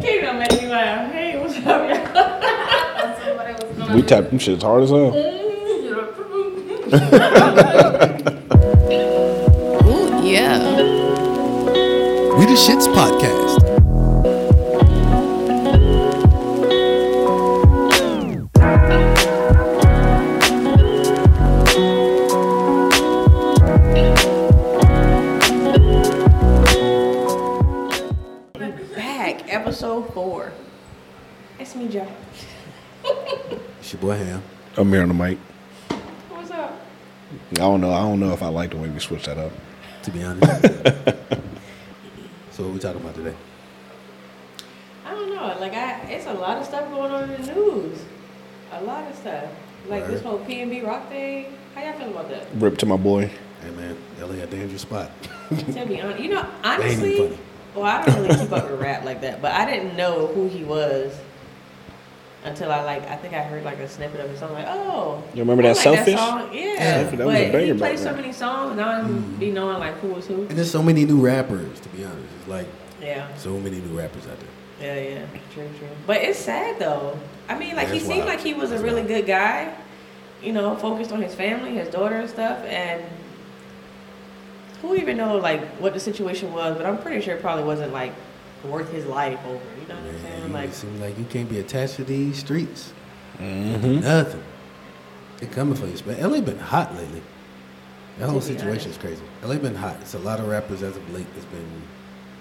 Keep gonna make me laugh. Hey, what's up, y'all? Somebody was gonna We tapped them shits hard as hell. Ooh, yeah. We the Shits Podcast. I'm here on the mic. What's up? I don't know. I don't know if I like the way we switch that up. To be honest. so what we talking about today? I don't know. Like, I, it's a lot of stuff going on in the news. A lot of stuff. Like this Right. whole PnB Rock thing. How y'all feel about that? Rip to my boy. Hey man, LA a dangerous spot. to be honest, you know, honestly, well, I don't really keep up with rap like that, but I didn't know who he was until I like, I think I heard like a snippet of it. So I'm like, oh, You remember that like Selfish? song. Yeah, Selfish, that was a but banger he back plays so many songs, and I don't be knowing like who was who. And there's so many new rappers, to be honest. It's like Yeah, so many new rappers out there. yeah, yeah, true, true. But it's sad though. I mean, like he seemed wild. like he was a really wild. good guy. You know, focused on his family, his daughter and stuff, and who even know like what the situation was? But I'm pretty sure it probably wasn't like worth his life over. You know what I'm saying? Like, it seems like you can't be attached to these streets. Mm-hmm. Nothing. They're coming for you. But LA been hot lately. That whole situation is crazy. LA been hot. It's a lot of rappers as of late that's been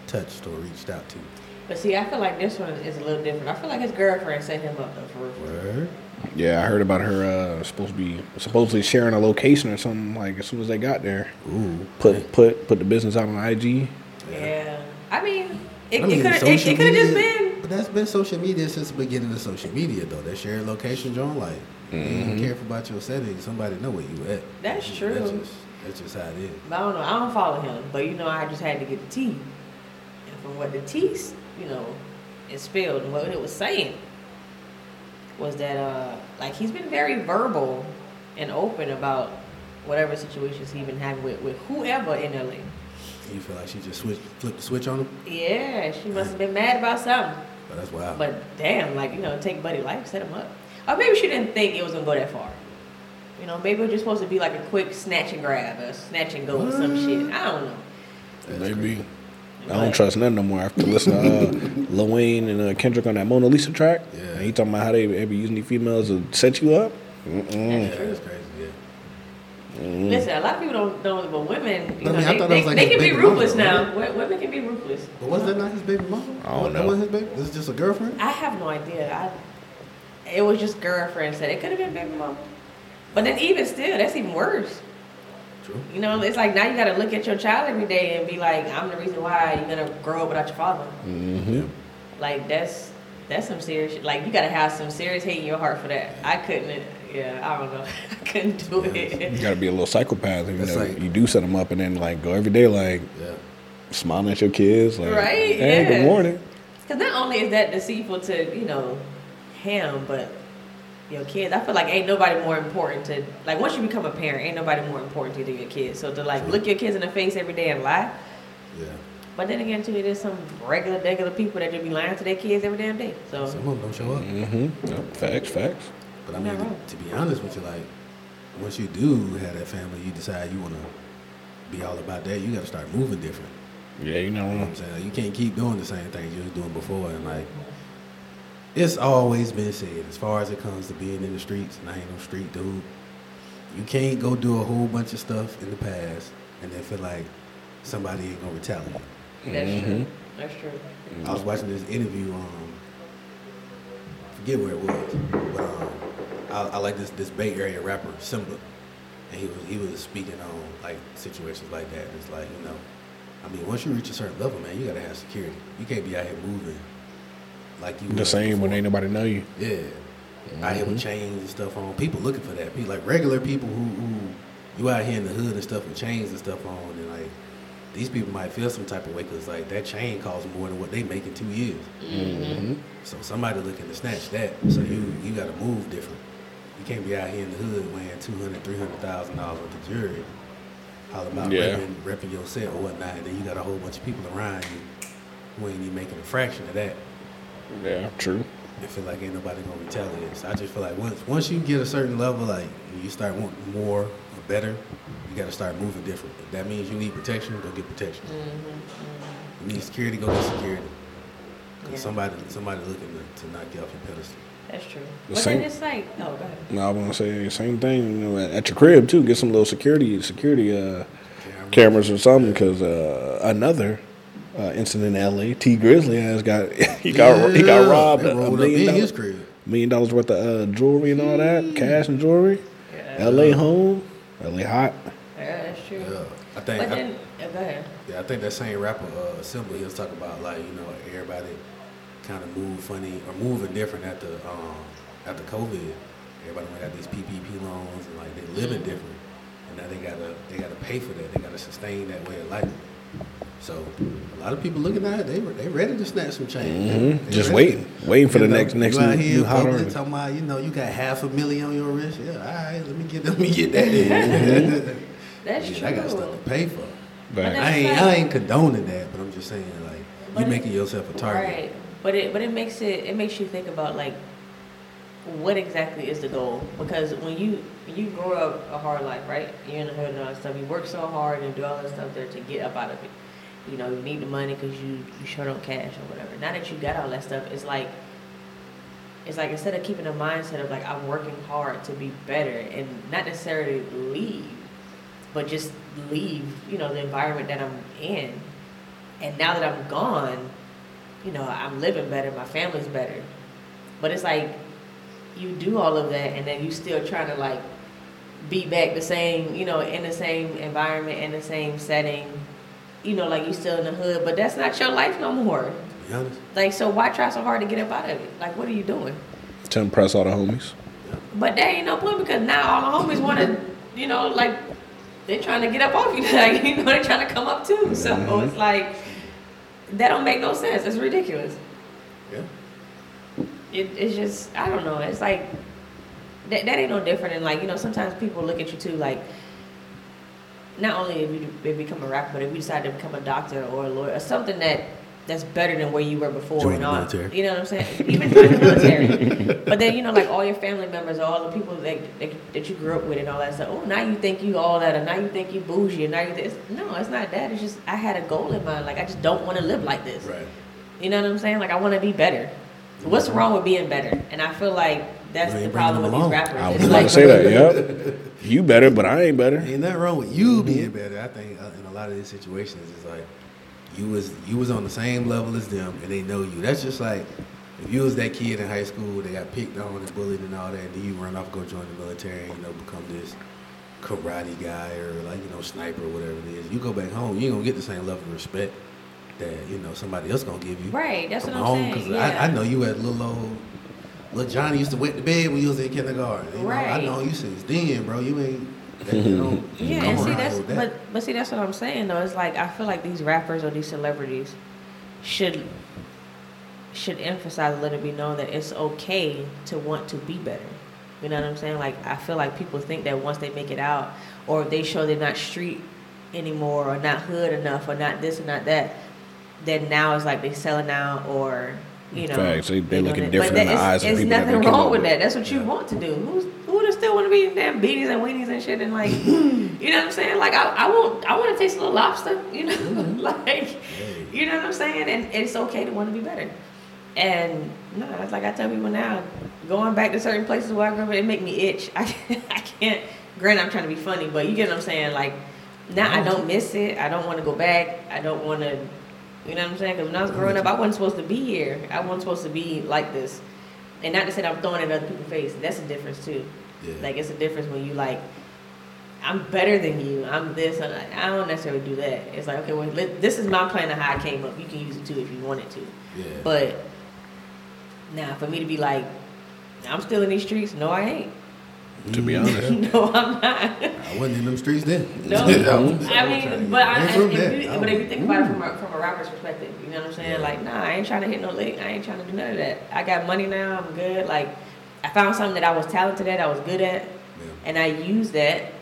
touched or reached out to. but see, I feel like this one is a little different. I feel like his girlfriend set him up though for real. Word. Yeah, I heard about her uh, supposed to be supposedly sharing a location or something. Like as soon as they got there, Ooh. put put put the business out on IG. Yeah, I mean, it, I mean, it could have it, it just been. But that's been social media since the beginning of social media, though. That shared location, John. Like, you Mm-hmm. don't care about your settings. Somebody know where you at. That's true. That's just, that's just how it is. But I don't know. I don't follow him, but you know, I just had to get the tea, and from what the tea, you know, is spilled and what it was saying was that uh, like he's been very verbal and open about whatever situations he's been having with, with whoever in LA. You feel like she just switch, flipped the switch on him? Yeah, she must have been mad about something. But that's wild. But damn, like you know, take Buddy life, set him up. Or maybe she didn't think it was gonna go that far. You know, maybe it was just supposed to be like a quick snatch and grab, a snatch and go or some shit. I don't know. That's Maybe. crazy. I don't trust none no more after listening to uh, Lil Wayne and uh, Kendrick on that Mona Lisa track. Yeah. And he talking about how they, they be using these females to set you up. Mm-mm. Yeah, that's crazy. Yeah. Listen, a lot of people don't know, but women, you I know, mean, I they, thought they, like they can be baby mama, ruthless now. right? Women can be ruthless. But was that not his baby mama? I don't That know. wasn't his baby. This is just a girlfriend. I have no idea. I, it was just girlfriend said it could have been baby mama. But then even still, that's even worse. True. You know, it's like now you got to look at your child every day and be like, I'm the reason why you're gonna grow up without your father. Mm-hmm. Like that's that's some serious. Like you gotta have some serious hate in your heart for that. I couldn't. Yeah, I don't know. I couldn't do it. You gotta be a little psychopath. You know, like- you do set them up and then like go every day like Yeah. smiling at your kids. Like, Right, Hey, yeah. good morning. Because not only is that deceitful to you know him, but your kids. I feel like ain't nobody more important to like once you become a parent, ain't nobody more important to you than your kids. So to like True. look your kids in the face every day and lie. Yeah. But then again, too, there's some regular, regular people that just be lying to their kids every damn day. So Some of them don't show up. Mm-hmm. Yep. Facts, facts. But I mean, to, to be honest with you, like, once you do have that family, you decide you want to be all about that. You got to start moving different. Yeah, you know. You know what I'm saying? Like, you can't keep doing the same things you was doing before. And like, it's always been said, as far as it comes to being in the streets, and I ain't no street dude. You can't go do a whole bunch of stuff in the past and then feel like somebody ain't gonna retaliate. that's true. That's true. I was watching this interview. Um, forget where it was, but um, I, I like this this Bay Area rapper Symba, and he was he was speaking on like situations like that. It's like you know, I mean, once you reach a certain level, man, you gotta have security. You can't be out here moving like you The was same when before. ain't nobody know you. Yeah. Out here with chains and stuff on. People looking for that. People like regular people who, who you out here in the hood and stuff with chains and stuff on, and like these people might feel some type of way because like that chain costs more than what they make in two years. Mm-hmm. So somebody looking to snatch that. So you you got to move different. You can't be out here in the hood wearing two hundred, three hundred thousand dollars worth of jewelry, all about Yeah. repping, repping your set or whatnot. And then you got a whole bunch of people around you who ain't even making a fraction of that. Yeah, true. It feel like ain't nobody gonna retaliate. So I just feel like once once you get a certain level, like you start wanting more or better, you got to start moving different. If that means you need protection, go get protection. Mm-hmm, mm-hmm. You need security, go get security. 'Cause Yeah. somebody somebody looking to, to knock you off your pedestal. That's true. The But same- then it's like, oh, go ahead. No, I want to say the same thing. You know, at, at your crib too, get some little security security uh, cameras or something. Because uh, another uh, incident in L.A. Tee Grizzley has got he got he got robbed a, a rolled up million in his dollars, crib. million dollars worth of uh, jewelry and all that, cash and jewelry. Yeah, L.A. home, L.A. hot. yeah that's true. Yeah, I think. But I, then, yeah, go ahead. yeah, I think that same rapper, uh, Symba, he was talking about like you know everybody kind of move funny or moving different at the um, after COVID. Everybody went got these PPP loans and like they living different, and now they gotta they gotta pay for that. They gotta sustain that way of life. So a lot of people looking at it, they were they ready to snatch some change. Mhm. Just ready. waiting, waiting for You the know, next next you out new, here new hot talking about you know you got half a million on your wrist. Yeah, all right, let me get let me get that. then. That's Yeah, true. I got stuff to pay for. But But I ain't I ain't condoning that, but I'm just saying like But you it- making yourself a target. Right. But it but it makes it it makes you think about like what exactly is the goal? Because when you you grow up a hard life, right? You're in the hood and all that stuff. You work so hard and do all that stuff there to get up out of it. You know, you need the money because you you short on cash or whatever. Now that you got all that stuff, it's like it's like instead of keeping a mindset of like I'm working hard to be better and not necessarily leave, but just leave, you know, the environment that I'm in. And now that I'm gone, you know, I'm living better, my family's better. But it's like you do all of that and then you still trying to like be back the same, you know, in the same environment, in the same setting. You know, like you still in the hood, but that's not your life no more. Be honest. Like, so why try so hard to get up out of it? Like, what are you doing? To impress all the homies. But that ain't no point because now all the homies want to, you know, like they're trying to get up off you. Like, you know, they're trying to come up too. So Mhm. it's like that don't make no sense. It's ridiculous. Yeah. It, it's just I don't know. It's like that, that ain't no different. And like you know, sometimes people look at you too. Like not only if you if you become a rapper, but if you decide to become a doctor or a lawyer or something that that's better than where you were before. Join and the all, military. You know what I'm saying? Even join the military. but then you know, like all your family members, all the people that, that that you grew up with, and all that stuff. Oh, now you think you all that, or now you think you bougie, and now you this. No, it's not that. It's just I had a goal in mind. Like I just don't want to live like this. Right. You know what I'm saying? Like I want to be better. What's wrong with being better? And I feel like that's You the ain't problem with bringing these rappers. I was It's about like, to say that. Yep. You better, but I ain't better. Ain't nothing wrong with you being better. I think uh, in a lot of these situations, it's like you was you was on the same level as them, and they know you. That's just like if you was that kid in high school, they got picked on and bullied and all that, and then you run off, go join the military, and you know become this karate guy or like you know sniper or whatever it is. You go back home, you ain't gonna get the same level of respect that you know somebody else gonna give you. right. That's what I'm home, saying. because Yeah. I, I know you as little old. Little Johnny used to wet the bed when you was in kindergarten. You know, I know you since then, bro. You ain't. That, Yeah, and see that's that. but but see that's what I'm saying though. It's like I feel like these rappers or these celebrities should should emphasize and let it be known that it's okay to want to be better. You know what I'm saying? Like I feel like people think that once they make it out or they show they're not street anymore or not hood enough or not this or not that, then now it's like they selling out or you know. Facts. They- they doing looking different But in the eyes of it's, people that It's they nothing wrong with with. that. That's what you want to do. Who's who would have still want to be in damn beanies and weenies and shit and like, you know what I'm saying? Like I, I want I want to taste a little lobster. You know, Mm-hmm. like you know what I'm saying? And it's okay to want to be better. And no, it's like I tell people now, going back to certain places where I grew up, it make me itch. I can't, I can't. Granted, I'm trying to be funny, but you get what I'm saying. Like now, I don't miss it. I don't want to go back. I don't want to. You know what I'm saying? Because when I was growing up, I wasn't supposed to be here. I wasn't supposed to be like this. And not to say that I'm throwing it in other people's face. That's a difference too. Yeah. Like it's a difference when you like, I'm better than you. I'm this. And I I don't necessarily do that. It's like okay, well, let, this is my plan of how I came up. You can use it too if you wanted to. yeah. But now, for me to be like, I'm still in these streets. No, I ain't. To be mm. honest. no, I'm not. I wasn't in them streets then. No, I was trying to mean, but I, I, if you, but if you think about it from a, from a rapper's perspective, you know what I'm saying? Yeah. Like, nah, I ain't trying to hit no lick. I ain't trying to do none of that. I got money now. I'm good. Like, I found something that I was talented at. I was good at, Yeah. and I used that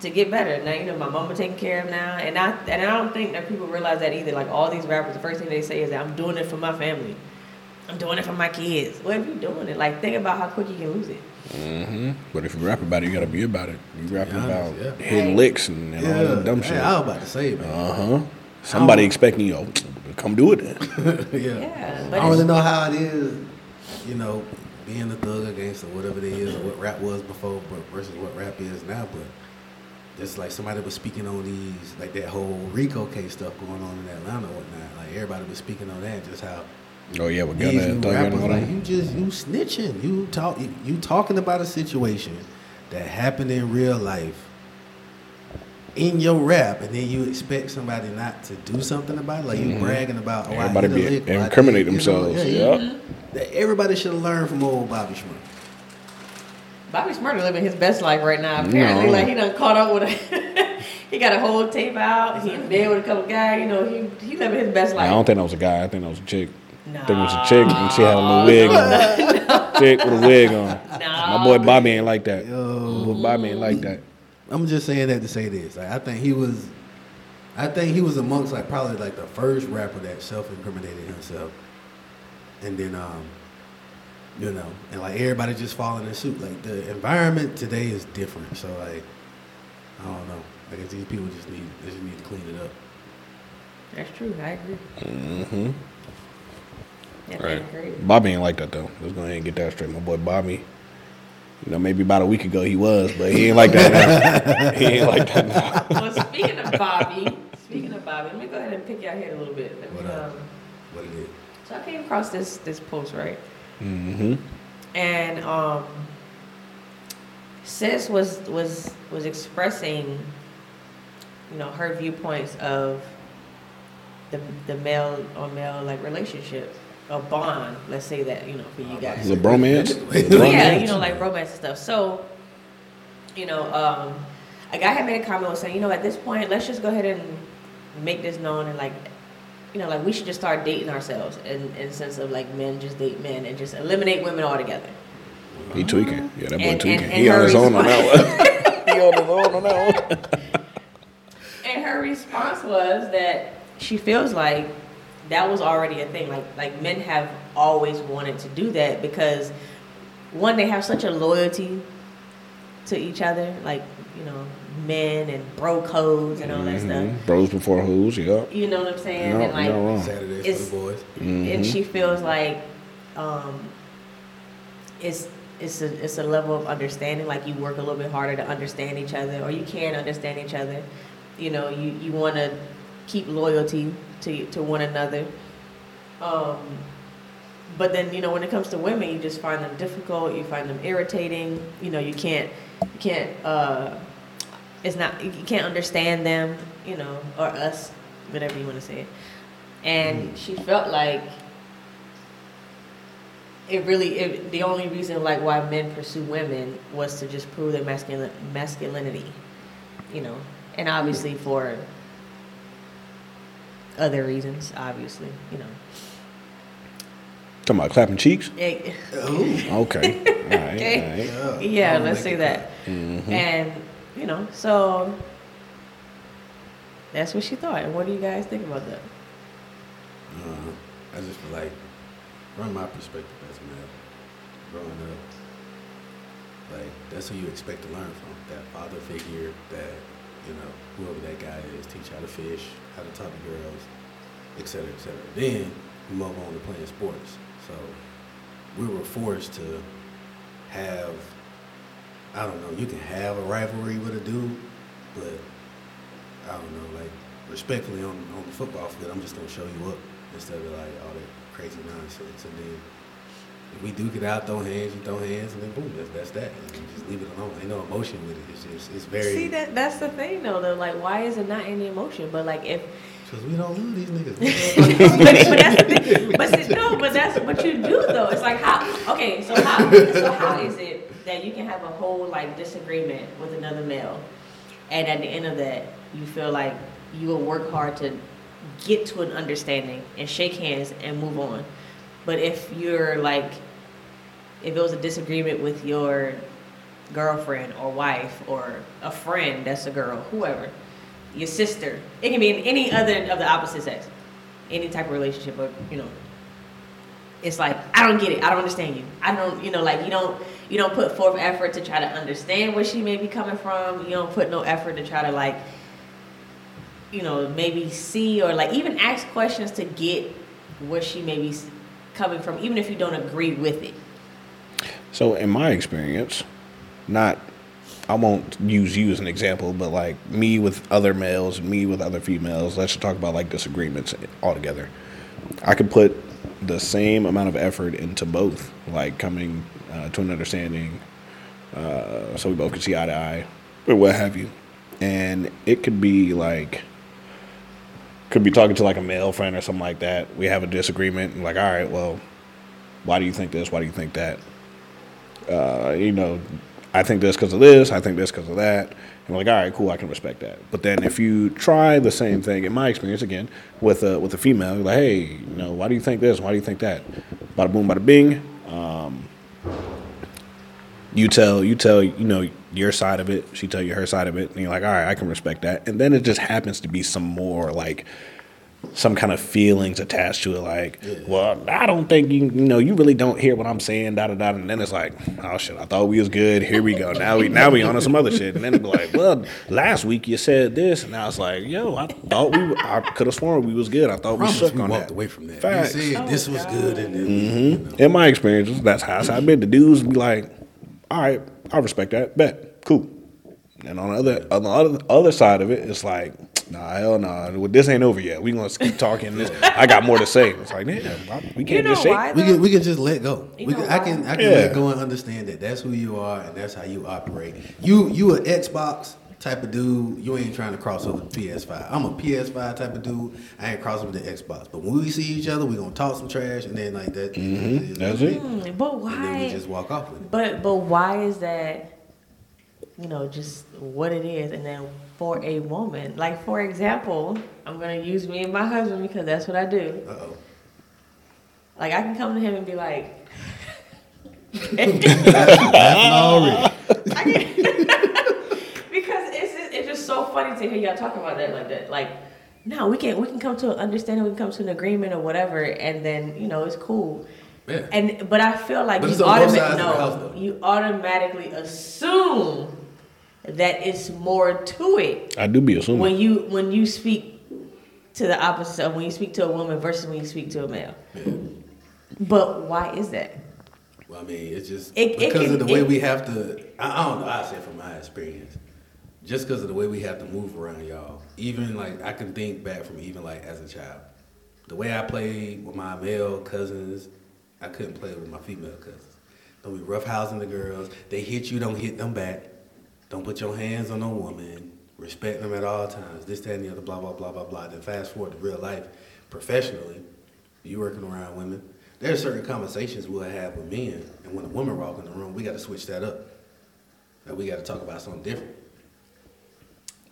to get better. Now, you know, my mama taken care of now, and I and I don't think that people realize that either. Like all these rappers, the first thing they say is that I'm doing it for my family. I'm doing it for my kids. Well, if you're doing it, like think about how quick you can lose it. Hmm But if you rap about it, you gotta be about it. You rapping honest, about yeah. hitting licks and, and all that dumb Hey, shit. I was about to say, man. Uh huh. Somebody expecting you, come do it then. yeah. Yeah, but I don't really know how it is, you know, being a thug against or whatever it is, or what rap was before but versus what rap is now. But just like somebody was speaking on these, like that whole RICO case stuff going on in Atlanta and whatnot. Like everybody was speaking on that, just how Oh yeah, with these Gunna new and Thug and rappers like you just you snitching, you talk, you, you talking about a situation that happened in real life in your rap, and then you expect somebody not to do something about it. Like you bragging about, oh, Mm-hmm. Everybody I hit be- lick, or I incriminate did, you know, themselves, yeah, yeah. you- that Everybody should have learned from old Bobby Shmurda. Bobby Shmurda living his best life right now. Apparently, No. like he done caught up with a. he got a whole tape out. He in bed with a couple guys. You know, he he living his best life. I don't think that was a guy. I think that was a chick. Nah. I think it was a chick, and she had a little wig on. chick with a wig on. Nah, My boy Bobby ain't like that. Yo. My boy Bobby ain't like that. I'm just saying that to say this. Like, I think he was, I think he was amongst like probably like the first rapper that self-incriminated himself, and then um, you know, and like everybody just following in suit. Like the environment today is different, so like I don't know. I guess these people just need they just need to clean it up. That's true. I agree. Mm-hmm. That Right. Bobby ain't like that though. Let's go ahead and get that straight. My boy Bobby. You know, maybe about a week ago he was, but he ain't like that now. he ain't like that now. Well, speaking of Bobby, speaking of Bobby, let me go ahead and pick your head a little bit. Let me, What up? um, What it is? so I came across this this post right, Mm-hmm. and um, sis was was was expressing, you know, her viewpoints of the the male on male like relationship, a bond. Let's say that you know for you guys. The bromance. The yeah, you know, like romance and stuff. So, you know, um, a guy had made a comment was saying, you know, at this point, let's just go ahead and make this known and like, you know, like we should just start dating ourselves in, in the sense of like men just date men and just eliminate women altogether. He tweaking. Yeah, that boy And- tweaking. and- he and on his own on that one. he on his own on that one. And her response was that she feels like that was already a thing. Like like men have always wanted to do that because one, they have such a loyalty to each other, like, you know, men and bro codes and all that stuff. Mhm. Bros before hoes, yeah. You know what I'm saying? No, and like you're wrong. Saturdays It's- for the boys. Mm-hmm. and she feels like um, it's it's a it's a level of understanding. Like you work a little bit harder to understand each other, or you can understand each other. You know, you you want to keep loyalty to to one another. Um, but then you know when it comes to women, you just find them difficult. You find them irritating. You know, you can't you can't. Uh, it's not you can't understand them. You know, or us, whatever you want to say. it. And she felt like it really it, the only reason like why men pursue women was to just prove their masculin masculinity you know and obviously for other reasons obviously you know Talking about clapping cheeks? It- Okay. All right. Okay. All right. yeah Don't let's make say it that Mhm. and you know so that's what she thought and what do you guys think about that Uh, I just feel like, from my perspective as a male, growing up, like that's who you expect to learn from. That father figure, that you know, whoever that guy is, teach how to fish, how to talk to girls, et cetera, et cetera. Then you move on to playing sports. So we were forced to have, I don't know, you can have a rivalry with a dude, but I don't know, like respectfully on on the football field, I'm just gonna show you up instead of like all that crazy nonsense. And then if we do get out, throw hands, you throw hands, and then boom, that's, that's that. And you just leave it alone. Ain't no emotion with it. It's just it's very see that that's the thing though though like why is it not any emotion but like if because we don't love these niggas. but, but that's the thing. But see, no, but that's what you do though. It's like how okay, so how so how is it that you can have a whole like disagreement with another male, and at the end of that, you feel like you will work hard to get to an understanding and shake hands and move on. But if you're like, if it was a disagreement with your girlfriend or wife or a friend that's a girl, whoever, your sister. It can be in any other of the opposite sex, any type of relationship, or you know. it's like I don't get it. I don't understand you. I don't, you know, like you don't you don't put forth effort to try to understand where she may be coming from. You don't put no effort to try to like, you know, maybe see or like even ask questions to get where she may be coming from, even if you don't agree with it. So in my experience, not I won't use you as an example, but like me with other males me with other females, let's talk about like disagreements altogether. I could put the same amount of effort into both, like coming uh, to an understanding, uh, so we both could see eye to eye, or what have you. And it could be like, could be talking to like a male friend or something like that. We have a disagreement, and like, all right, well, why do you think this? Why do you think that? uh, you know, I think this because of this, I think this because of that. And we're like, all right, cool, I can respect that. But then if you try the same thing, in my experience, again, with a, with a female, like, hey, you know, why do you think this? Why do you think that? Bada boom, bada bing. Um, you tell, you tell, you know, your side of it. She tell you her side of it, and you're like, all right, I can respect that. And then it just happens to be some more like some kind of feelings attached to it, like, well, I don't think you, you know, you really don't hear what I'm saying, da da da. And then it's like, oh shit, I thought we was good. Here we go. Now we now we on to some other shit. And then it'd be like, well, last week you said this, and I was like, yo, I thought we, I could have sworn we was good. I thought we Promise shook we on walked that. away from that. Facts. You said oh, this Oh, was good, and then you know, mm-hmm. In my experience, that's how I've been. The dudes be like, all right, I respect that. Bet, cool. And on the other on the other, other side of it, it's like, nah, hell nah. Well, This ain't over yet. We gonna keep talking. This, I got more to say. It's like, damn, we can't You know just shake. why? we can we can just let go. You We know can, I can I can Yeah. let go and understand that that's who you are and that's how you operate. You you an Xbox type of dude. You ain't trying to cross over to PS5. I'm a PS5 type of dude. I ain't crossing with the Xbox. But when we see each other, we gonna talk some trash and then like that. Mm-hmm. That's it. Mm, But And then we why? just walk off with it. But but why is that? You know, just what it is, and then for a woman, like for example, I'm gonna use me and my husband because that's what I do. Uh oh. Like I can come to him and be like. I because it's just, it's just so funny to hear y'all talk about that like that. Like, no, we can we can come to an understanding, we can come to an agreement or whatever, and then you know it's cool. Yeah. And but I feel like But you it's on both automatically sides of the house, no, you automatically assume that it's more to it I do be assuming. when you when you speak to the opposite of when you speak to a woman versus when you speak to a male. Yeah. But why is that? Well, I mean, it's just It- it because can- of the way it- we have to. I, I don't know. I say from my experience, just because of the way we have to move around, y'all. Even like I can think back from even like as a child, the way I played with my male cousins, I couldn't play with my female cousins. Don't be roughhousing the girls. They hit you, don't hit them back. Don't put your hands on a woman. Respect them at all times. This, that, and the other. Blah blah blah blah blah. Then fast forward to real life, professionally, you working around women. There are certain conversations we'll have with men, and when a woman walk in the room, we got to switch that up. Like we got to talk about something different.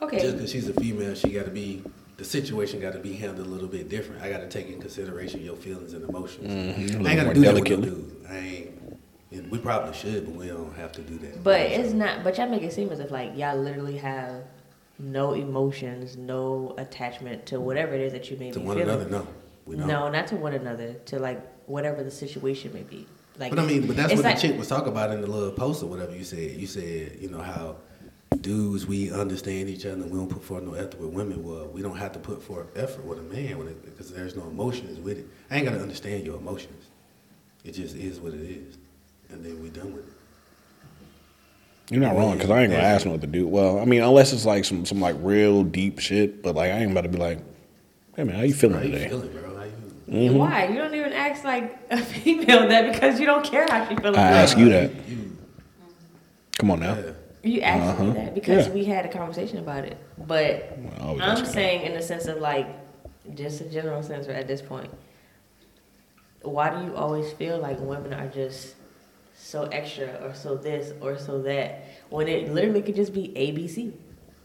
Okay. Just because she's a female, she got to be. The situation got to be handled a little bit different. I got to take in consideration your feelings and emotions. Mhm, a I ain't little got to more do that with no delicately. dude. I ain't. And we probably should, but we don't have to do that. But it's not. But y'all make it seem as if like y'all literally have no emotions, no attachment to whatever it is that you may be. to be one feeling. another, no, we don't. No, not to one another. To like whatever the situation may be. Like, But I mean, but that's what like- the chick was talking about in the little post or whatever you said. You said, you know, how dudes we understand each other and we don't put forth no effort with women. Well, we don't have to put forth effort with a man when because there's no emotions with it. I ain't got to understand your emotions. It just is what it is, and then we done with it. You're not wrong because I ain't gonna ask no what to do. Well, I mean, unless it's like some some like real deep shit. But like, I ain't about to be like, hey man, how you feeling How you today? feeling, bro? How you? Mm-hmm. Why you don't even ask like a female that because you don't care how she feels. I ask you that. You, Come on now. yeah. You asked me Uh-huh. that because Yeah. we had a conversation about it. But Well, I always I'm ask you that. saying in the sense of like, just a general sense at this point. Why do you always feel like women are just so extra or so this or so that when it literally could just be ABC?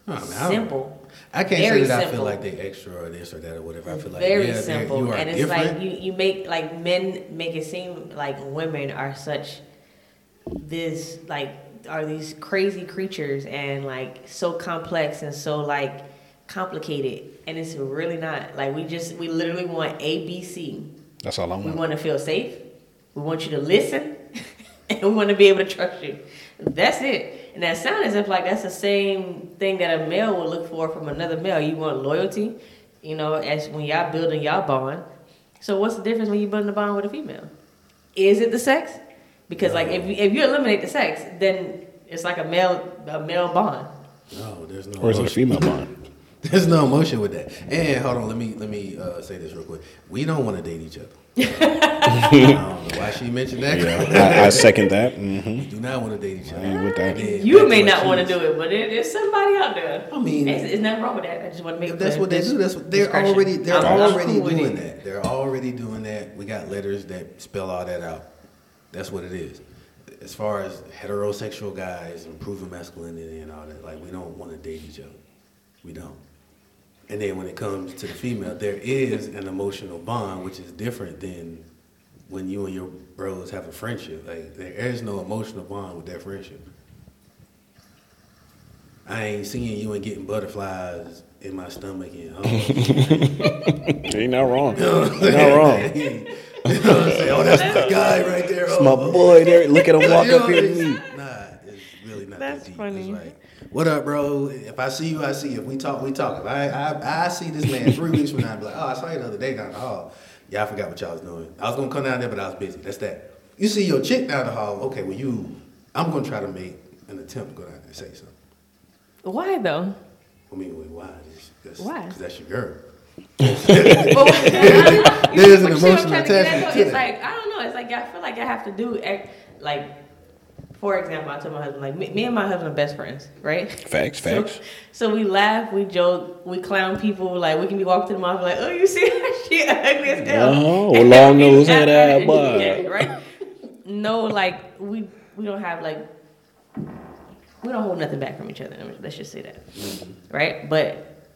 I mean, simple. I can't Very say that I feel like they extra or this or that or whatever. I feel like Very yeah, simple. And it's different. like you, you make like men make it seem like women are such this like are these crazy creatures and like so complex and so like complicated and it's really not like we just we literally want abc That's all I want we want to feel safe We want you to listen, and we want to be able to trust you. That's it. And that sounds as if like that's the same thing that a male would look for from another male. You want loyalty, you know, as when y'all building y'all bond. So what's the difference when you building a bond with a female? Is it the sex? Because like if you, if you eliminate the sex, then it's like a male a male bond. No, there's no. Or is it a female bond? There's no emotion with that. And hold on, let me let me uh, say this real quick. We don't want to date each other. I don't know why she mentioned that. I, I second that. hmm We do not want to date each other. with that. And You may not want to do it, but it, there's somebody out there. I mean- there's, there's nothing wrong with that. I just want to make If it that's what they do, that's what they're discretion. already they're I'm- I'm already cool doing that. They're already doing that. We got letters that spell all that out. That's what it is. As far as heterosexual guys and proven masculinity and all that, like we don't want to date each other. We don't. And then when it comes to the female, there is an emotional bond, which is different than when you and your bros have a friendship. Like there is no emotional bond with that friendship. I ain't seeing you and getting butterflies in my stomach and oh, Ain't not wrong. Ain't not wrong. you know what I'm saying? Oh, that's my guy right there. It's Oh, my boy there. Look at him walk up here to me. Nah, it's really not That's that deep. funny. It's like, what up, bro? If I see you, I see you. If we talk, we talk. If I, I, I see this man three weeks from now, I'd be like, oh, I saw you the other day down the hall. Yeah, I forgot what y'all was doing. I was gonna come down there, but I was busy. That's that. You see your chick down the hall. Okay, well, you, I'm gonna try to make an attempt to go down there and say something. Why though? I mean, wait, why? That's, Why? Because that's your girl. There's an emotional attachment It's like I don't know. It's like I feel like I have to do act- like. For example, I told my husband like me, me and my husband are best friends, right? Facts, facts. so we laugh, we joke, we clown people. Like we can be walking to the mall, like, oh, you see that she ugly as hell. Oh, And long nose, laugh head at uh, ass yeah, right? No, like we we don't have like we don't hold nothing back from each other. Let's just say that, mm-hmm. right? But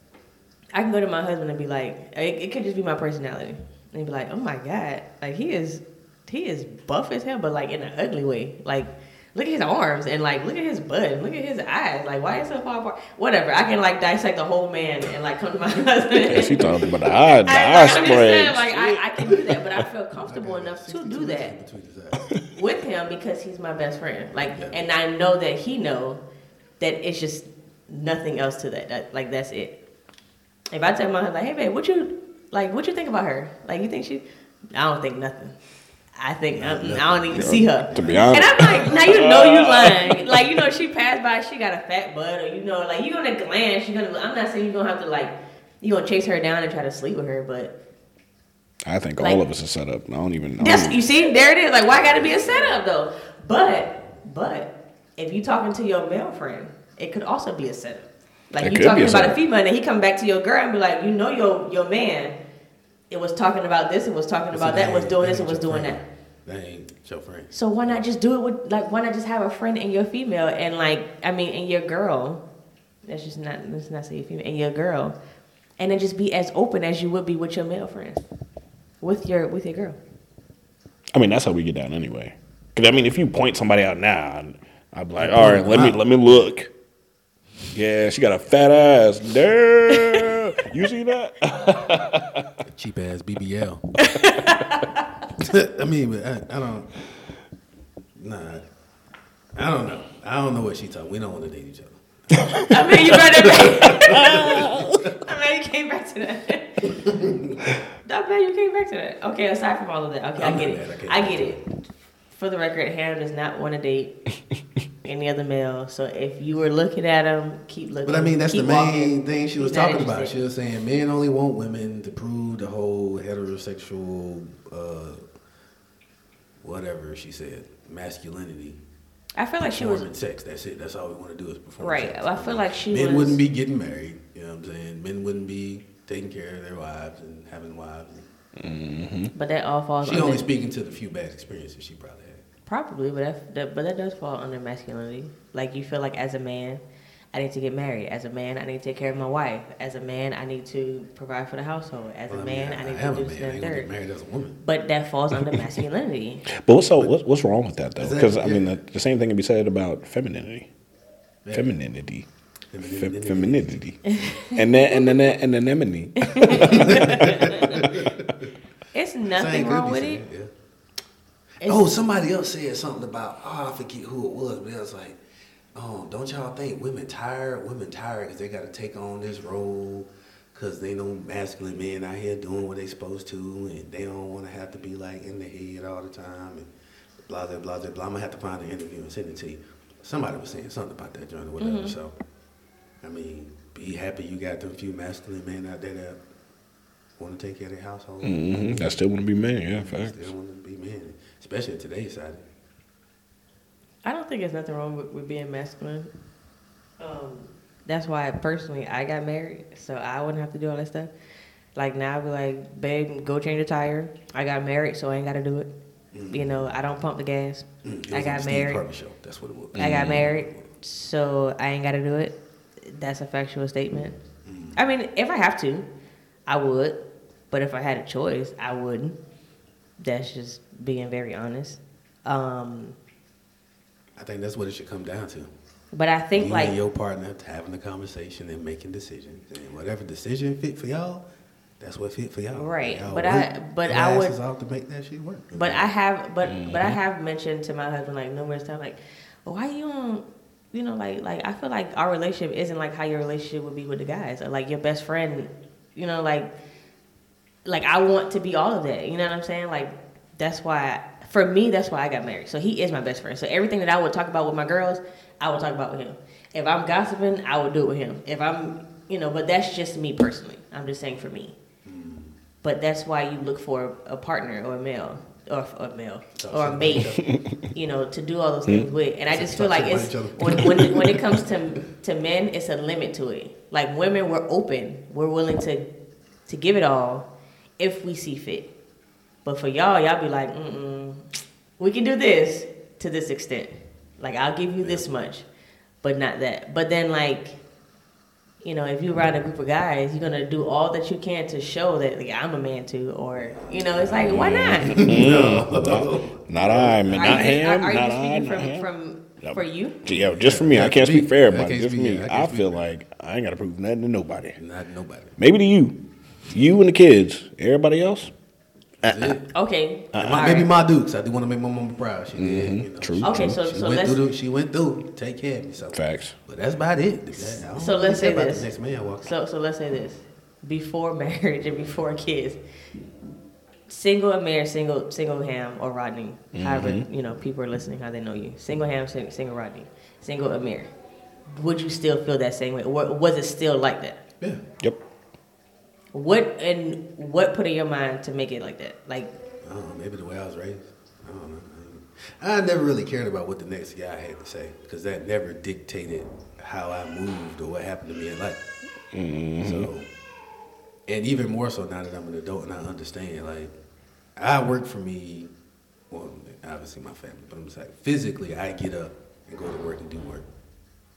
I can go to my husband and be like, it, it could just be my personality, and he'd be like, oh my god, like he is he is buff as hell, but like in an ugly way, like. Look at his arms and like look at his butt and look at his eyes. Like why is it so far apart? Whatever. I can like dissect the whole man and like come to my husband. Yeah, she talking about the eye, the I, eye I'm saying, like I, I can do that, but I feel comfortable enough to do that between his eyes. with him because he's my best friend. Like, Yeah. and I know that he know that it's just nothing else to that. that. Like that's it. If I tell my husband, like, hey babe, what you like? What you think about her? Like, you think she? I don't think nothing. I think I, I don't even see her. To be honest. And I'm like, now you know you lying. Like, you know, she passed by, she got a fat butt, or you know, like you're gonna glance, You're gonna. I'm not saying you're gonna have to like, you gonna chase her down and try to sleep with her, but I think like- all of us are set up. I don't even know. That's you see, there it is. Like, why got to be a setup though? But, but if you talking to your male friend, it could also be a setup. Like It you talking a about a female, and then he come back to your girl and be like, you know, your your man, it was talking about this, it was talking about See, that, was ain't- doing this, ain't it was doing friend. that. That ain't your friend. So why not just do it with like why not just have a friend and your female and like I mean and your girl. That's just not let's not say your female and your girl. And then just be as open as you would be with your male friends. With your with your girl. I mean, that's how we get down anyway. Because I mean, if you point somebody out now, I'd be like, all right, let me let me look. Yeah, she got a fat ass. Damn, you see that? Cheap ass BBL. I mean, but I, I don't. Nah, I don't know. I don't know what she talking. We don't want to date each other. I mean you brought that back. I mean you came back to that. Not bad you came back to that. Okay, aside from all of that. Okay, I I'm get not I it. I do get it. For the record, Hannah does not want to date any other male. So if you were looking at him, keep looking. But I mean, that's the main walking. thing she was He's talking about. She was saying men only want women to prove the whole heterosexual, uh, whatever she said, masculinity. I feel like she was performing sex. That's it. That's all we want to do is perform Right. sex. I feel like she Men was- wouldn't be getting married. You know what I'm saying? Men wouldn't be taking care of their wives and having wives. But that all falls She under only speaking to the few bad experiences she probably had. Probably, but that, that but that does fall under masculinity. Like you feel like as a man, I need to get married. As a man, I need to take care of my wife. As a man, I need to provide for the household. As Well, a I mean, man, I, need am to do man. this and ain't gonna get third. married as a woman. But that falls under masculinity. But what's so what's, what's wrong with that though? Exactly, Because I mean, the, the same thing can be said about femininity. Yeah. Femininity. Femininity. Fe- femininity. and then and then and anemone. It's nothing wrong with it. yeah. It's- oh, somebody else said something about oh, I forget who it was, but it was like, oh, don't y'all think women tired? Women tired because they got to take on this role because they know masculine men out here doing what they supposed to, and they don't want to have to be like in the head all the time and blah blah blah blah. blah. I'm gonna have to find an interview and send it to you. Somebody was saying something about that joint or whatever. Mm-hmm. So, I mean, be happy you got them few masculine men out there that want to take care of their household. hmm I still want to be man. Yeah, facts. Still want to be men, especially in today's society. I don't think there's nothing wrong with, with being masculine. Um, that's why personally I got married, so I wouldn't have to do all that stuff. Like now, I'd be like, babe, go change the tire. I got married, so I ain't got to do it. You know, I don't pump the gas. Mm, it I got married. Show. That's what it was. I got married, so I ain't got to do it. That's a factual statement. I mean, if I have to, I would. But if I had a choice, I wouldn't. That's just being very honest. Um, I think that's what it should come down to. but I think you like and your partner having a conversation and making decisions, and whatever decision fit for y'all, that's what fit for y'all. Right, Y'all but work I- but your I would- asses off to make that shit work. But I have, but but I Mm-hmm. have mentioned to my husband like numerous times, like, why you don't, you know, like like I feel like our relationship isn't like how your relationship would be with the guys, or like your best friend, you know, like, like I want to be all of that. You know what I'm saying? Like that's why, for me, that's why I got married. So he is my best friend. So everything that I would talk about with my girls, I would talk about with him. If I'm gossiping, I would do it with him. If I'm, you know, but that's just me personally. I'm just saying for me. But that's why you look for a partner or a male or or a male or a mate, you know, to do all those things mm-hmm. with. And I just feel like it's when when it, when it comes to to men, it's a limit to it. Like women, we're open, we're willing to to give it all if we see fit. But for y'all, y'all be like, mm we can do this to this extent. Like I'll give you this much, but not that. But then like you know, if you're around a group of guys, you're gonna do all that you can to show that like I'm a man too, or you know, it's like why not? Not, not I, man. Are Not you, him. are, are not you I. speaking Not from him. from for you? Yeah, just for me. I can't speak for I everybody. Just for me. yeah, I I, feel for like I ain't got to prove nothing to nobody. not nobody. Maybe to you, you and the kids. Everybody else. That's it. Okay, And all my, maybe right. my Dukes. I do want to make my mama proud. She did. You know. Mm-hmm. True. Okay, so She so went let's through. The, she went through. Take care of me. So. Facts. But that's about it. I So let's say this. Next man walking. so so let's say this: before marriage and before kids, single and married, single single Ham or Rodney, however Mm-hmm. you know people are listening, how they know you. Single Ham, sing, single Rodney, single Amir. Would you still feel that same way, or was it still like that? yeah. Yep. What and what put in your mind to make it like that? Like, I don't know. Maybe the way I was raised. I don't know. I never really cared about what the next guy had to say because that never dictated how I moved or what happened to me in life. Mm-hmm. So, and even more so now that I'm an adult and I understand, like, I work for me. Well, obviously my family, but I'm just like physically, I get up and go to work and do work.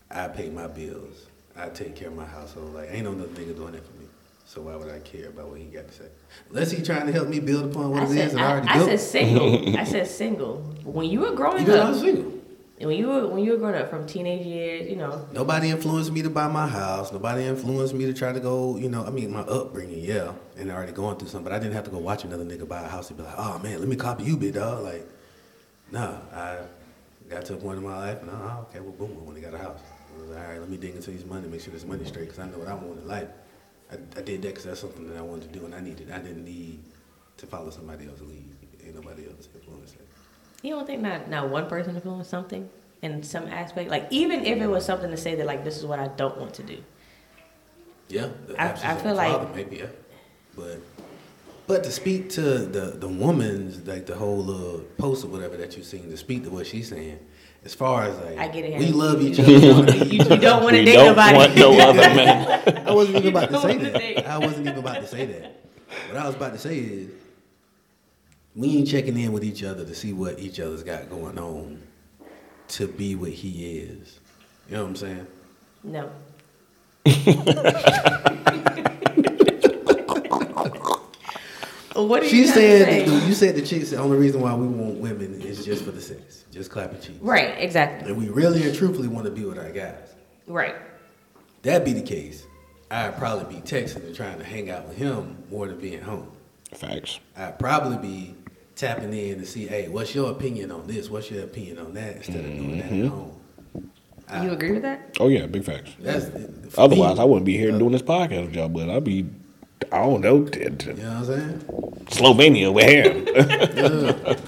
I pay my bills. I take care of my household. Like, ain't no other nigga doing that for me. So why would I care about what he got to say? Unless he trying to help me build upon what I it said, is I, I, already I built. said single. I said single. When you were growing Even when I up, was single. when you were when you were growing up from teenage years, you know, Nobody influenced me to buy my house. Nobody influenced me to try to go, you know, I mean, my upbringing, yeah, and already going through something, but I didn't have to go watch another nigga buy a house and be like, oh man, let me copy you, big dog. Like, nah, I got to a point in my life and, oh, okay, well, boom, when I got a house. I was like, all right, let me dig into this money, make sure this money straight, because I know what I want in life. I, I did that because that's something that I wanted to do and I needed. I didn't need to follow somebody else's lead. Ain't nobody else influenced it. you don't think not not one person influenced something in some aspect. Like even if it was something to say that like this is what I don't want to do. Yeah, I- I feel like- maybe yeah, but but to speak to the the woman's like the whole uh, post or whatever that you seen to speak to what she's saying, as far as like I get it, we Harry. love each other. we You, you don't want to We date don't nobody. want no other man. I wasn't even You about to say wanna that. date. I wasn't even about to say that. What I was about to say is we ain't checking in with each other to see what each other's got going on to be what he is. You know what I'm saying? No. what are you She trying to said say? you said the chicks the only reason why we want women is just for the sex, just clapping cheeks. Right, exactly. And we really and truthfully want to be with our guys. Right. That be the case, I'd probably be texting and trying to hang out with him more than being home. Facts. I'd probably be tapping in to see, hey, what's your opinion on this? What's your opinion on that? Instead of doing that at mm-hmm. home. I- You agree with that? Oh yeah, big facts. That's Otherwise, me, I wouldn't be here uh, doing this podcast with y'all. But I'd be, I don't know, t- t- You know what I'm saying? Slovenia with him.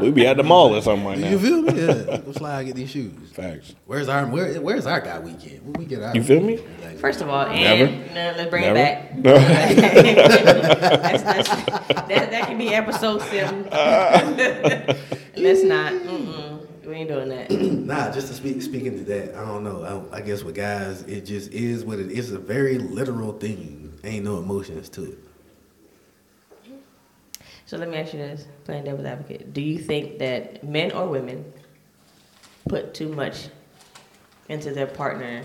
We'd be at the mall or something right now. You feel me? Yeah. Go fly and get these shoes. Facts. Where's our where, Where's our guy weekend? When we get our You feel me? Like, First of all, Never. and no, let's bring Never. it back. No. that's, that's, that, that can be episode seven. let's not. Mm-mm. We ain't doing that. Nah, just to speak speaking to that, I don't know. I, I guess with guys, it just is what it is. A very literal thing. Ain't no emotions to it. So let me ask you this, playing devil's advocate. Do you think that men or women put too much into their partner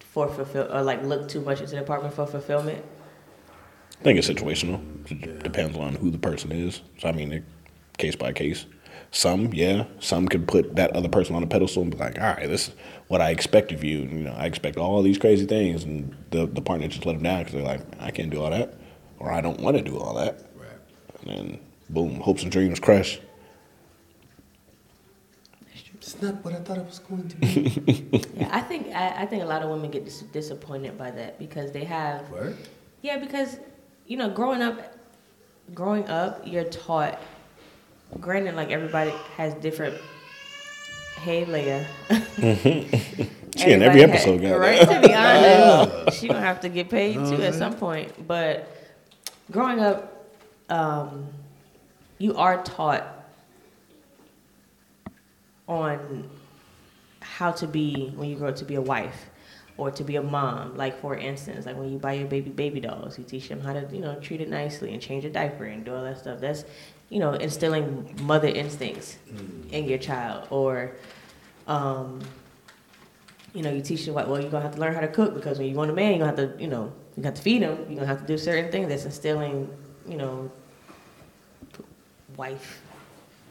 for fulfill or like look too much into their partner for fulfillment? I think it's situational. It depends on who the person is. So I mean, it, case by case. Some, yeah, some could put that other person on a pedestal and be like, "All right, this is what I expect of you." You know, I expect all these crazy things, and the the partner just let them down because they're like, "I can't do all that," or "I don't want to do all that," Right. and then boom, hopes and dreams crash. It's not what I thought it was going to be. Yeah, I think I, I think a lot of women get dis- disappointed by that because they have Word? Yeah, because you know, growing up, growing up, you're taught. Granted, like everybody has different. Hey, Leah. She in every episode, had- guys. right? To be honest, she gonna have to get paid Know too what at some point. But growing up, um, you are taught on how to be when you grow up to be a wife or to be a mom. Like for instance, like when you buy your baby baby dolls, you teach them how to you know treat it nicely and change a diaper and do all that stuff. That's you know instilling mother instincts in your child or. Um, you know, you teach them what, well, you're gonna have to learn how to cook because when you want a man, you're gonna have to, you know, you got to feed him. You're gonna have to do certain things that's instilling, you know, wife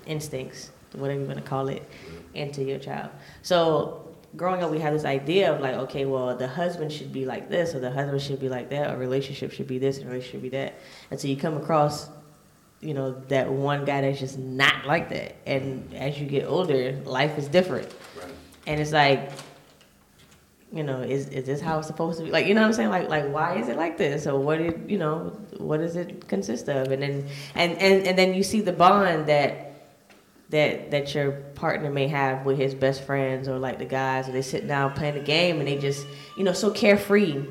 instincts, whatever you're gonna call it, into your child. So growing up, we have this idea of like, okay, well, the husband should be like this, or the husband should be like that, or relationship should be this, and relationship should be that. And so you come across, you know, that one guy that's just not like that. And as you get older, life is different. Right. And it's like, you know, is is this how it's supposed to be? Like, you know what I'm saying? Like, like why is it like this? Or what did you know? What does it consist of? And then and and and then you see the bond that that that your partner may have with his best friends or like the guys, or they sit down playing the game and they just you know so carefree.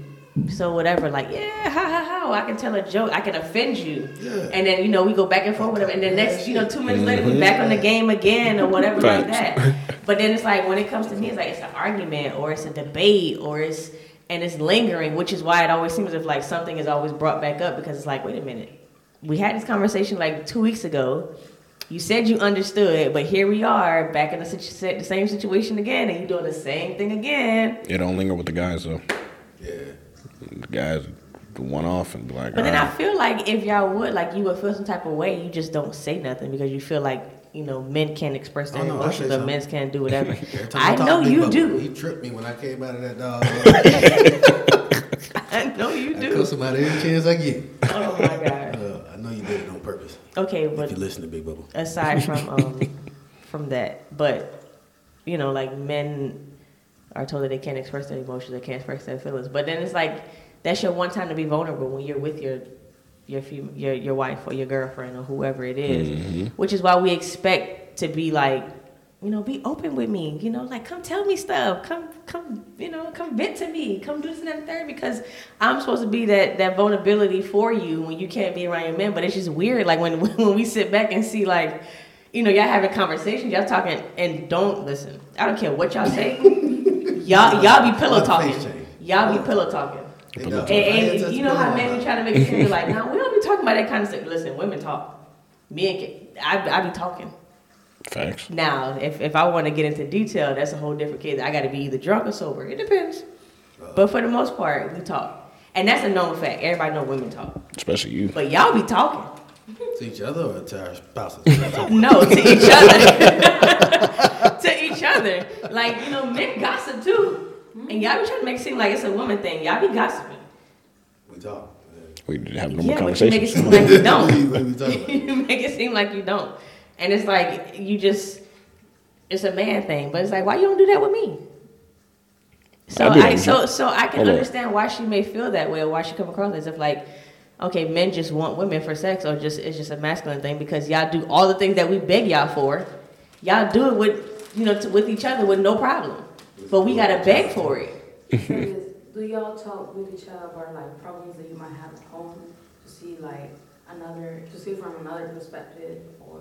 So whatever, like yeah, ha ha ha. I can tell a joke. I can offend you, Yeah. and then you know we go back and forth, whatever. And then next, you know, two minutes later we're back on the mm-hmm. game again or whatever like that. But then it's like when it comes to me, it's like it's an argument or it's a debate or it's and it's lingering, which is why it always seems as if like something is always brought back up because it's like, wait a minute, we had this conversation like two weeks ago. You said you understood, but here we are back in the, situ- the same situation again, and you're doing the same thing again. It don't linger with the guys though. Yeah. Guys the one off and be like, But then "All I feel like if y'all would, like, you would feel some type of way. You just don't say nothing because you feel like you know men can't express their Oh, no, I emotions say or men can't do whatever. I know you do. He tripped me when I came out of that dog. I know you I do. cuss him out every chance I get. Oh my god. Uh, I know you did it on purpose. Okay, but If but you listen to Big Bubble. aside from um from that, but you know, like men are told that they can't express their emotions, they can't express their feelings. But then it's like that's your one time to be vulnerable when you're with your your fem- your your wife or your girlfriend or whoever it is. Mm-hmm. Which is why we expect to be like, you know, be open with me. You know, like come tell me stuff. Come come you know come vent to me. Come do this and that and third because I'm supposed to be that that vulnerability for you when you can't be around your men. But it's just weird. Like when when we sit back and see like. You know, y'all having conversations, y'all talking, and don't listen. I don't care what y'all say. y'all, y'all be pillow talking. Y'all be pillow talking. Hey, Pillow dog, talk. I And, and you know how a- men be trying to make it seem like, no, we don't be talking about that kind of stuff. Listen, women talk. Me and I, I be talking. facts. Now, if, if I want to get into detail, that's a whole different case. I got to be either drunk or sober. It depends. Uh. But for the most part, we talk. And that's a known fact. Everybody know women talk. Especially you. But y'all be talking. To each other or to our spouses? No, to each other. to each other. Like, you know, men gossip too. Hmm? And y'all be trying to make it seem like it's a woman thing. Y'all be gossiping. we talk. We need to have normal Yeah, but you make it conversations. seem like you don't. you- what are you talking about? you make it seem like you don't. And it's like you just it's a man thing, but it's like why you don't do that with me? So I I so so I can Hold on. understand why she may feel that way or why she come across as if like okay, men just want women for sex or just it's just a masculine thing because y'all do all the things that we beg y'all for. Y'all do it with you know to, with each other with no problem. But we gotta beg for it. do y'all talk with each other about like problems that you might have at home to see like another to see from another perspective or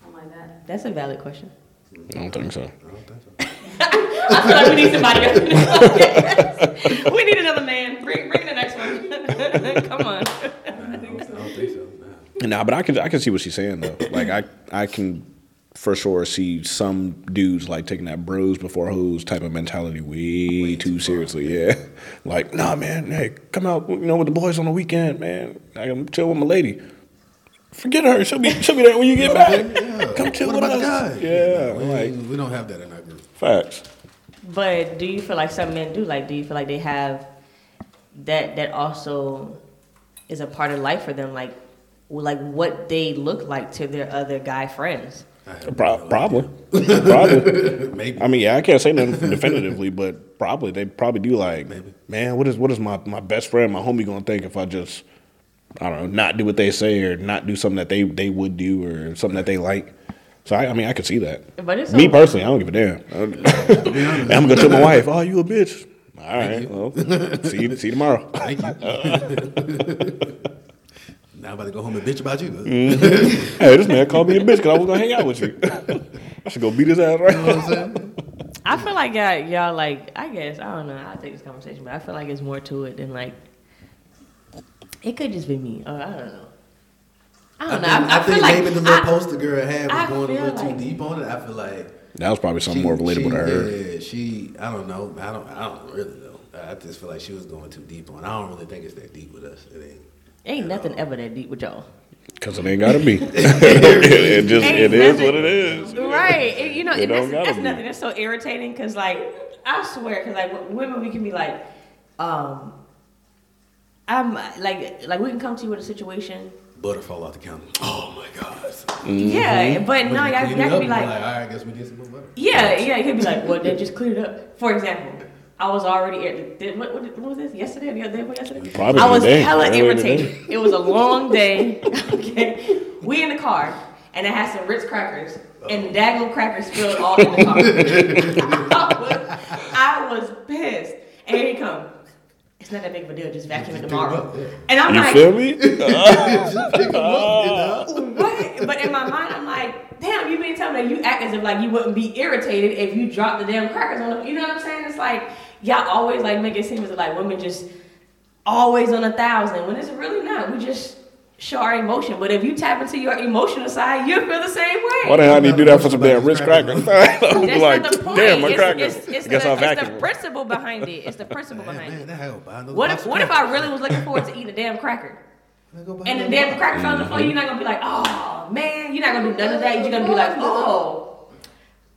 something like that? That's a valid question. I don't think so. I don't think so. I feel like we need somebody else. we need another man. Bring, bring the next one. Come on. Nah, I don't, I don't think so. Nah. Nah, but I can I can see what she's saying though. Like I I can for sure see some dudes like taking that bros before hoes type of mentality way, too, seriously. Yeah, like nah, man. Hey, come out, you know, with the boys on the weekend, man. I can chill with my lady. Forget her. She'll be she'll be there when you get back. Yeah. Come chill what with about us. the guy? Yeah, we, like we don't have that in our group. facts. But do you feel like some men do? Like, do you feel like they have that? That also is a part of life for them. Like, like what they look like to their other guy friends. I have Pro- no probably, probably. Maybe. I mean, yeah, I can't say nothing definitively, but probably they probably do. Like, Maybe. man, what is what is my my best friend, my homie, gonna think if I just I don't know, not do what they say or not do something that they they would do or something that they like. So I, I mean, I could see that. But it's Me so- personally, I don't give a damn. I'm gonna tell my wife, "Oh, you a bitch." All right, well, see you see you tomorrow. Thank you. now I'm about to go home and bitch about you. Mm-hmm. hey, this man called me a bitch because I was gonna hang out with you. I should go beat his ass right You know what I'm saying? I feel like y'all, y'all like. I guess I don't know. I'll take this conversation, but I feel like it's more to it than like. It could just be me. Or I don't know. I I don't think, know. I, I, feel think like maybe the little I- poster girl had I was going a little like- too deep on it. I feel like That was probably something she- more relatable she, to her. Yeah, she. I don't know. I don't. I don't really know. I just feel like she was going too deep on. it. I don't really think it's that deep with us. It ain't. Ain't nothing ever that deep with y'all. Cause it ain't gotta be. it just Ain't it is nothing- what it is. Right. It- you know, It that's, that's nothing. That's so irritating because, like, I swear, because, like, women, we can be like, um, I'm like, like, we can come to you with a situation. Butter fall off the counter. Oh my god. Yeah, but no, y'all, y'all Clean can be and like, all right, I guess we get some more butter. yeah, yeah, you can be like, well, then just clear it up. For example, I was already, ir- did, what, what, what was this, yesterday, the other day, what, yesterday? Probably I was today, hella earlier irritated. It was a long day, okay? We in the car, and I had some Ritz crackers, and the daggone crackers spilled all in the car. I, was, I was pissed. And here he come. It's not that big of a deal, just vacuum it Just pick 'em tomorrow. And I'm You like, feel me? Just pick 'em up, you know? what? But in my mind, I'm like, damn, you mean tell me that you act as if like you wouldn't be irritated if you dropped the damn crackers on them. You know what I'm saying? It's like y'all always like make it seem as if like women just always on a thousand when it's really not. We just show our emotion. But if you tap into your emotional side, you'll feel the same way. Why the hell you do that for some damn Ritz Crackers. crackers? I'm That's like, not the point. damn, my it's, crackers. It's, it's, Guess the, I'll it's the principle behind it. It's the principle Man, behind man, it. that hell, What if, what if I really was looking forward to eating a damn cracker? Man, go And the another damn box. cracker fell on the floor, you're not gonna be like, oh man, you're not gonna do none of that. You're gonna be like, oh,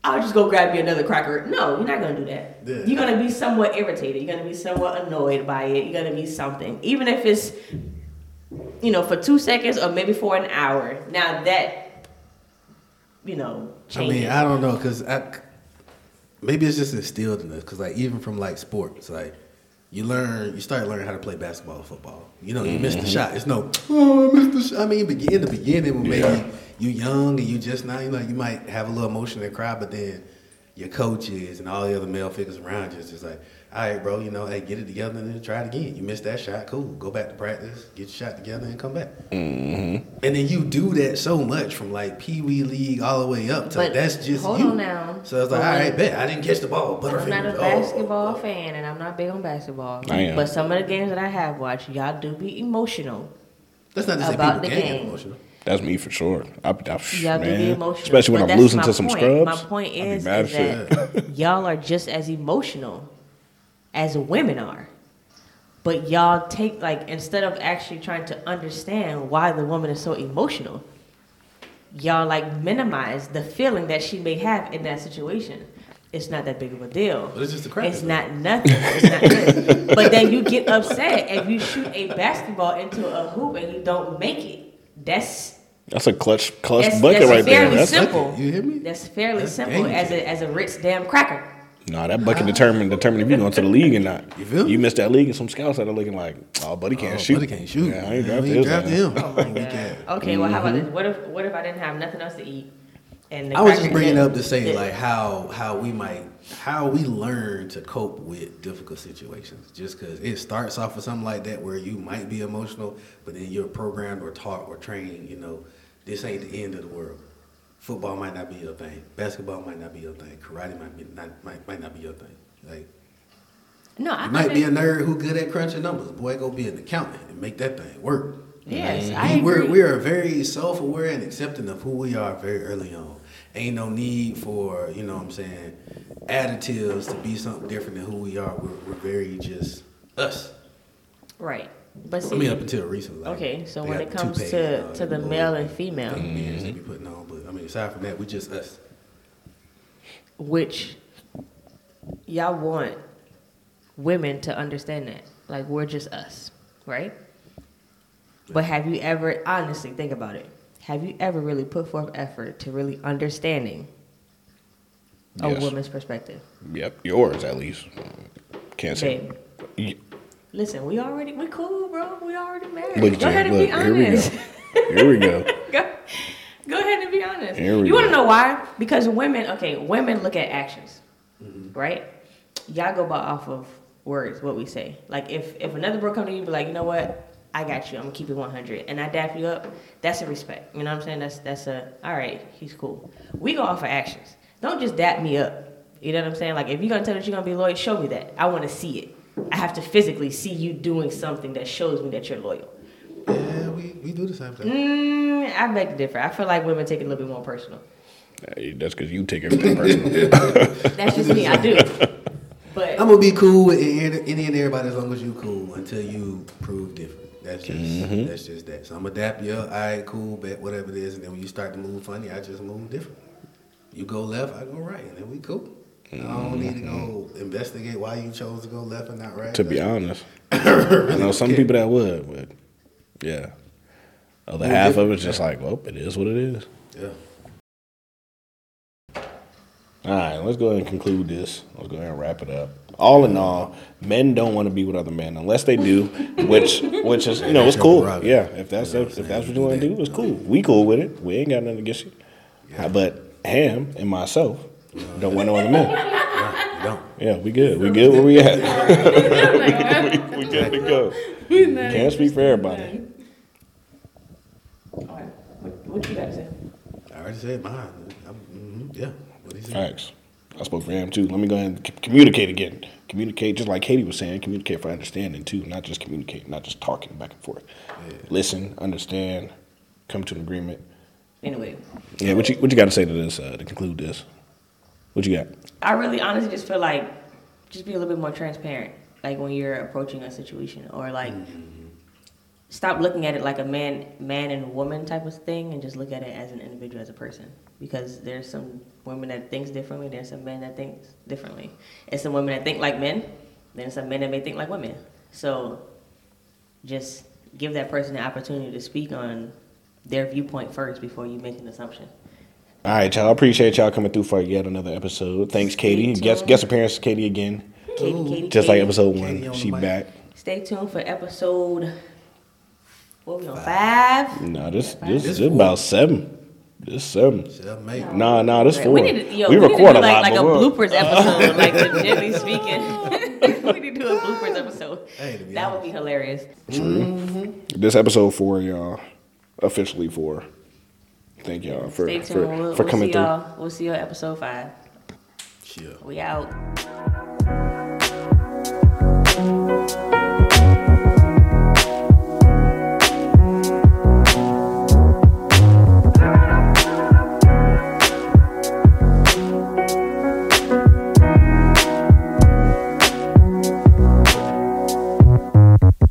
I'll just go grab you another cracker. No, you're not gonna do that. Yeah. You're gonna be somewhat irritated. You're gonna be somewhat annoyed by it. You're gonna be something, even if it's, you know, for two seconds or maybe for an hour. Now that, you know, I mean, I don't know, cause I, maybe it's just instilled in us. Cause like even from like sports, like you learn, you start learning how to play basketball or football. You know, you miss Mm-hmm. the shot. It's no, oh, I missed the shot. I mean, in the beginning when maybe you young and you just now, you know, you might have a little emotion and cry, but then your coaches and all the other male figures around you is just like, all right, bro, you know, hey, get it together and then try it again. You missed that shot, cool. Go back to practice, get your shot together, and come back. Mm-hmm. And then you do that so much from like Pee Wee League all the way up to But that's just hold you. on now. So it's like, But all bet I didn't catch the ball. I'm not a Oh, basketball oh, oh. fan, and I'm not big on basketball. I am. But some of the games that I have watched, y'all do be emotional. That's not to say About people the game. get emotional. That's me for sure. I, I, Y'all do be man. emotional. Especially when But I'm losing to some point. scrubs. My point is, is as shit. that y'all are just as emotional as women are. But y'all take like instead of actually trying to understand why the woman is so emotional, y'all like minimize the feeling that she may have in that situation. it's not that big of a deal. But it's just a crack. It's not nothing. It's not this. But then you get upset if you shoot a basketball into a hoop and you don't make it. That's That's a clutch clutch That's- bucket that's right there. fairly That's simple. You hear me? that's fairly That's simple game as a as a Ritz damn cracker. nah, that bucket determined determined if you're going to the league or not. You feel? You missed that league, and some scouts that are looking like, oh, buddy can't Oh, shoot. Buddy can't shoot. Yeah, I ain't drafted we his him. Oh my god. can't. Okay, well how about mm-hmm. this? What if what if I didn't have nothing else to eat? And the I was just bringing up to say like how how we might how we learn to cope with difficult situations. Just because it starts off with something like that where you might be emotional, but then you're programmed or taught or trained. You know, this ain't the end of the world. Football might not be your thing. Basketball might not be your thing. Karate might be not might, might not be your thing. Like no, I you might be a nerd who good at crunching numbers. Boy, go be an accountant and make that thing work. Yes, We- I we're, agree. we are very self-aware and accepting of who we are very early on. Ain't no need for, you know what I'm saying, additives to be something different than who we are. We're, we're very just us. right. But see, I mean, up until recently. like, okay, so when it comes toupees to and all to the male and female, fake beards they mm-hmm. be putting on, but I mean, aside from that, we're just us. which y'all want women to understand that, like we're just us, right? But have you ever honestly think about it? Have you ever really put forth effort to really understanding a Yes. woman's perspective? Yep, yours at least. Can't say. Babe, listen, we already we cool, bro. We already married. Look, go ahead and look, be here we go. honest. Here we go. go, go ahead and be honest. You want to know why? Because women, okay, women look at actions, Mm-hmm. right? Y'all go by off of words, what we say. Like if if another bro come to you, be like, you know what? I got you. I'm gonna keep it 100, and I dap you up. That's a respect. You know what I'm saying? That's that's a all right. He's cool. We go off of actions. Don't just dap me up. You know what I'm saying? Like if you're gonna tell me that you're gonna be loyal, show me that. I want to see it. I have to physically see you doing something that shows me that you're loyal. Yeah, we, we do the same thing. Mm, I beg to differ. I feel like women take it a little bit more personal. Hey, that's because you take everything personal. That's just me. I do. But I'm gonna be cool with any any and everybody as long as you cool until you prove different. That's just Mm-hmm. that's just that. So I'm you up. All right, cool, bet whatever it is, and then when you start to move funny, I just move different. You go left, I go right, and then we cool. I don't need to go investigate why you chose to go left and not right. to be honest, I know some people that would, but yeah. Other half of it's just like, well, it is what it is. Yeah. All right, let's go ahead and conclude this. Let's go ahead and wrap it up. All in all, men don't want to be with other men unless they do, which which is you know it's cool. prerogative. Yeah, if that's You know if, if that's what you want to do, it's cool. We cool with it. We ain't got nothing against you. But Ham and myself don't want no other men. Right, you don't. Yeah, we good. We good where we at. we, we good to go. Can't speak for everybody. All right. What, what you got to say? I already said mine. I'm, mhm, yeah. What he said. Facts. I spoke for him too. Let me go ahead and c- communicate again. Communicate, just like Katie was saying, communicate for understanding too, not just communicate, not just talking back and forth. Listen, understand, come to an agreement. Anyway, Yeah, what you what you got to say to this uh, to conclude this? What you got? I really honestly just feel like just be a little bit more transparent, like when you're approaching a situation, or like stop looking at it like a man, man and woman type of thing, and just look at it as an individual, as a person. Because there's some women that thinks differently, there's some men that thinks differently, and some women that think like men, then some men that may think like women. So just give that person the opportunity to speak on their viewpoint first before you make an assumption. All right, y'all. I appreciate y'all coming through for yet another episode. Thanks, Katie. Stay Guest tuned. guest appearance, Katie again, Katie, Katie, just like Katie. episode Katie one. on She back. Stay tuned for episode. What we on five? No, this this This this four. about seven. This seven. Self made. Nah, nah, this Right, four. We need to, yo, we we need to record do a like, lot, like a but we're- bloopers episode, like legitly speaking. we need to do a bloopers episode. Hey, to that would be hilarious. Mm-hmm. This episode four, y'all. Officially four. Thank y'all for for, we'll, for we'll coming see through. y'all. We'll see you at episode five. Chill. We out.